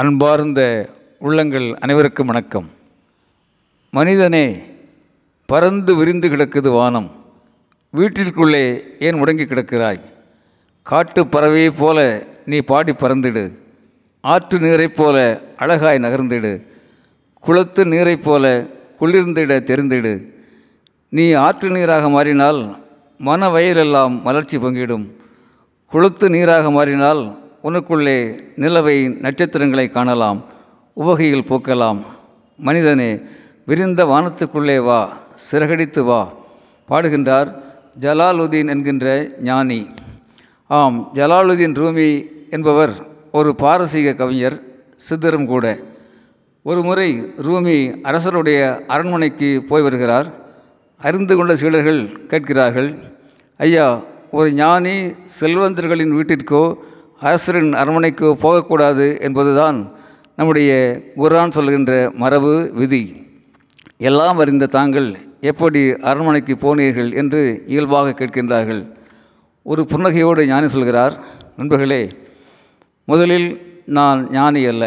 அன்பார்ந்த உள்ளங்கள் அனைவருக்கும் வணக்கம். மனிதனே பறந்து விரிந்து கிடக்குது வானம். வீட்டிற்குள்ளே ஏன் முடங்கி கிடக்கிறாய்? காட்டு பறவையைப் போல நீ பாடி பறந்திடு. ஆற்று நீரைப் போல அழகாய் நகர்ந்திடு. குளத்து நீரைப் போல குளிர்ந்திட தெரிந்திடு. நீ ஆற்று நீராக மாறினால் மன வயலெல்லாம் மலர்ச்சி பொங்கிடும். குளுத்து நீராக மாறினால் உனக்குள்ளே நிலவை நட்சத்திரங்களை காணலாம் உவகையில் பூக்கலாம். மனிதனே விரிந்த வானத்துக்குள்ளே வா சிறகடித்து வா பாடுகின்றார் ஜலாலுதீன் என்கின்ற ஞானி. ஆம் ஜலாலுதீன் ரூமி என்பவர் ஒரு பாரசீக கவிஞர் சித்தரும் கூட. ஒரு முறை ரூமி அரசருடைய அரண்மனைக்கு போய் வருகிறார். அறிந்து கொண்ட சீடர்கள் கேட்கிறார்கள் ஐயா ஒரு ஞானி செல்வந்தர்களின் வீட்டிற்கோ அரசரின் அரண்மனைக்கு போகக்கூடாது என்பதுதான் நம்முடைய குரான் சொல்கின்ற மரபு விதி. எல்லாம் அறிந்த தாங்கள் எப்படி அரண்மனைக்கு போனீர்கள் என்று இயல்பாக கேட்கின்றார்கள். ஒரு புன்னகையோடு ஞானி சொல்கிறார் நண்பர்களே முதலில் நான் ஞானி அல்ல.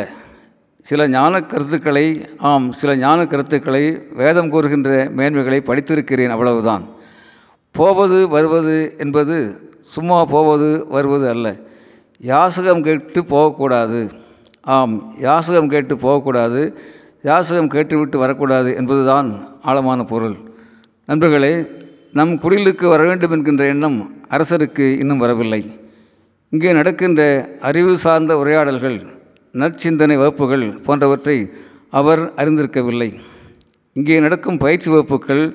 சில ஞான கருத்துக்களை ஆம் சில ஞான கருத்துக்களை வேதம் கூறுகின்ற மேன்மைகளை படித்திருக்கிறேன் அவ்வளவுதான். போவது வருவது என்பது சும்மா போவது வருவது அல்ல. யாசகம் கேட்டு போகக்கூடாது. ஆம் யாசகம் கேட்டு போகக்கூடாது. யாசகம் கேட்டுவிட்டு வரக்கூடாது என்பதுதான் ஆழமான பொருள். நண்பர்களே நம் குடிலுக்கு வர வேண்டும் என்கின்ற எண்ணம் அரசருக்கு இன்னும் வரவில்லை. இங்கே நடக்கின்ற அறிவு சார்ந்த உரையாடல்கள் நற்சிந்தனை வகுப்புகள் போன்றவற்றை அவர் அறிந்திருக்கவில்லை. இங்கே நடக்கும் பயிற்சி வகுப்புகள்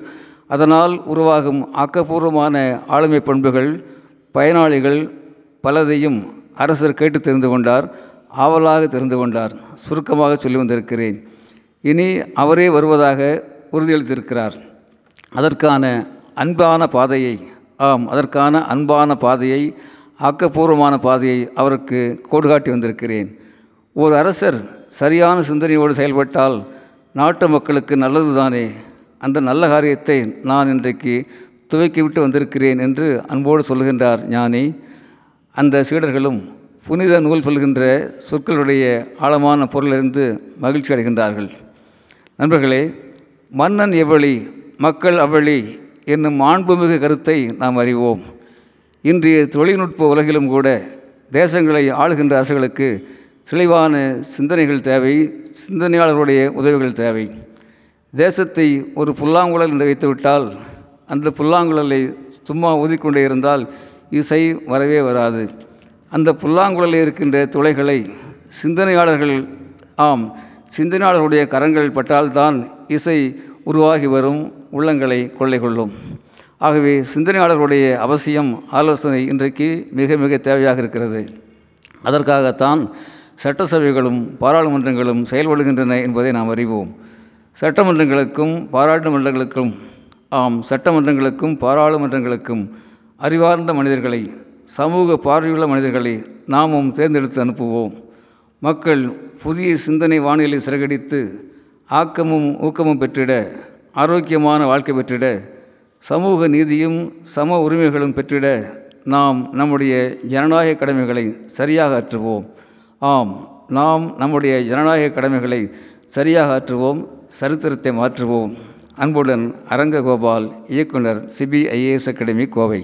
அதனால் உருவாகும் ஆக்கப்பூர்வமான ஆளுமை பண்புகள் பயனாளிகள் பலதையும் அரசர் கேட்டு தெரிந்து கொண்டார் ஆவலாக தெரிந்து கொண்டார் சுருக்கமாக சொல்லி வந்திருக்கிறேன். இனி அவரே வருவதாக உறுதியளித்திருக்கிறார். அதற்கான அன்பான பாதையை ஆம் அதற்கான அன்பான பாதையை ஆக்கப்பூர்வமான பாதையை அவருக்கு கோடுகாட்டி வந்திருக்கிறேன். ஒரு அரசர் சரியான சிந்தனையோடு செயல்பட்டால் நாட்டு மக்களுக்கு நல்லது தானே அந்த நல்ல காரியத்தை நான் இன்றைக்கு துவக்கிவிட்டு வந்திருக்கிறேன் என்று அன்போடு சொல்கின்றார் ஞானி. அந்த சீடர்களும் புனித நூல் சொல்கின்ற சொற்களுடைய ஆழமான பொருளிலிருந்து மகிழ்ச்சி அடைகின்றார்கள். நண்பர்களே மன்னன் எவ்வளி மக்கள் அவ்வளி என்னும் மாண்புமிகு கருத்தை நாம் அறிவோம். இன்றைய தொழில்நுட்ப உலகிலும் கூட தேசங்களை ஆளுகின்ற அரசுகளுக்கு தெளிவான சிந்தனைகள் தேவை சிந்தனையாளர்களுடைய உதவிகள் தேவை. தேசத்தை ஒரு புல்லாங்குழல் என்று வைத்துவிட்டால் அந்த புல்லாங்குழலை சும்மா ஊதிக்கொண்டே இருந்தால் இசை வரவே வராது. அந்த புல்லாங்குழலில் இருக்கின்ற துளைகளை சிந்தனையாளர்கள் ஆம் சிந்தனையாளர்களுடைய கரங்கள் பட்டால்தான் இசை உருவாகி வரும் உள்ளங்களை கொள்ளை கொள்ளும் ஆகவே சிந்தனையாளர்களுடைய அவசியம் ஆலோசனை இன்றைக்கு மிக மிக தேவையாக இருக்கிறது. அதற்காகத்தான் சட்டசபைகளும் பாராளுமன்றங்களும் செயல்படுகின்றன என்பதை நாம் அறிவோம். சட்டமன்றங்களுக்கும் பாராளுமன்றங்களுக்கும் ஆம் சட்டமன்றங்களுக்கும் பாராளுமன்றங்களுக்கும் அறிவார்ந்த மனிதர்களை சமூக பார்வையுள்ள மனிதர்களை நாமும் தேர்ந்தெடுத்து அனுப்புவோம். மக்கள் புதிய சிந்தனை வானிலை சிறகடித்து ஆக்கமும் ஊக்கமும் பெற்றிட ஆரோக்கியமான வாழ்க்கை பெற்றிட சமூக நீதியும் சம உரிமைகளும் பெற்றிட நாம் நம்முடைய ஜனநாயக கடமைகளை சரியாக ஆற்றுவோம் ஆம் நாம் நம்முடைய ஜனநாயக கடமைகளை சரியாக ஆற்றுவோம் சரித்திரத்தை மாற்றுவோம். அன்புடன் அரங்ககோபால் இயக்குனர் சிபிஐஏஎஸ் அகாடமி கோவை.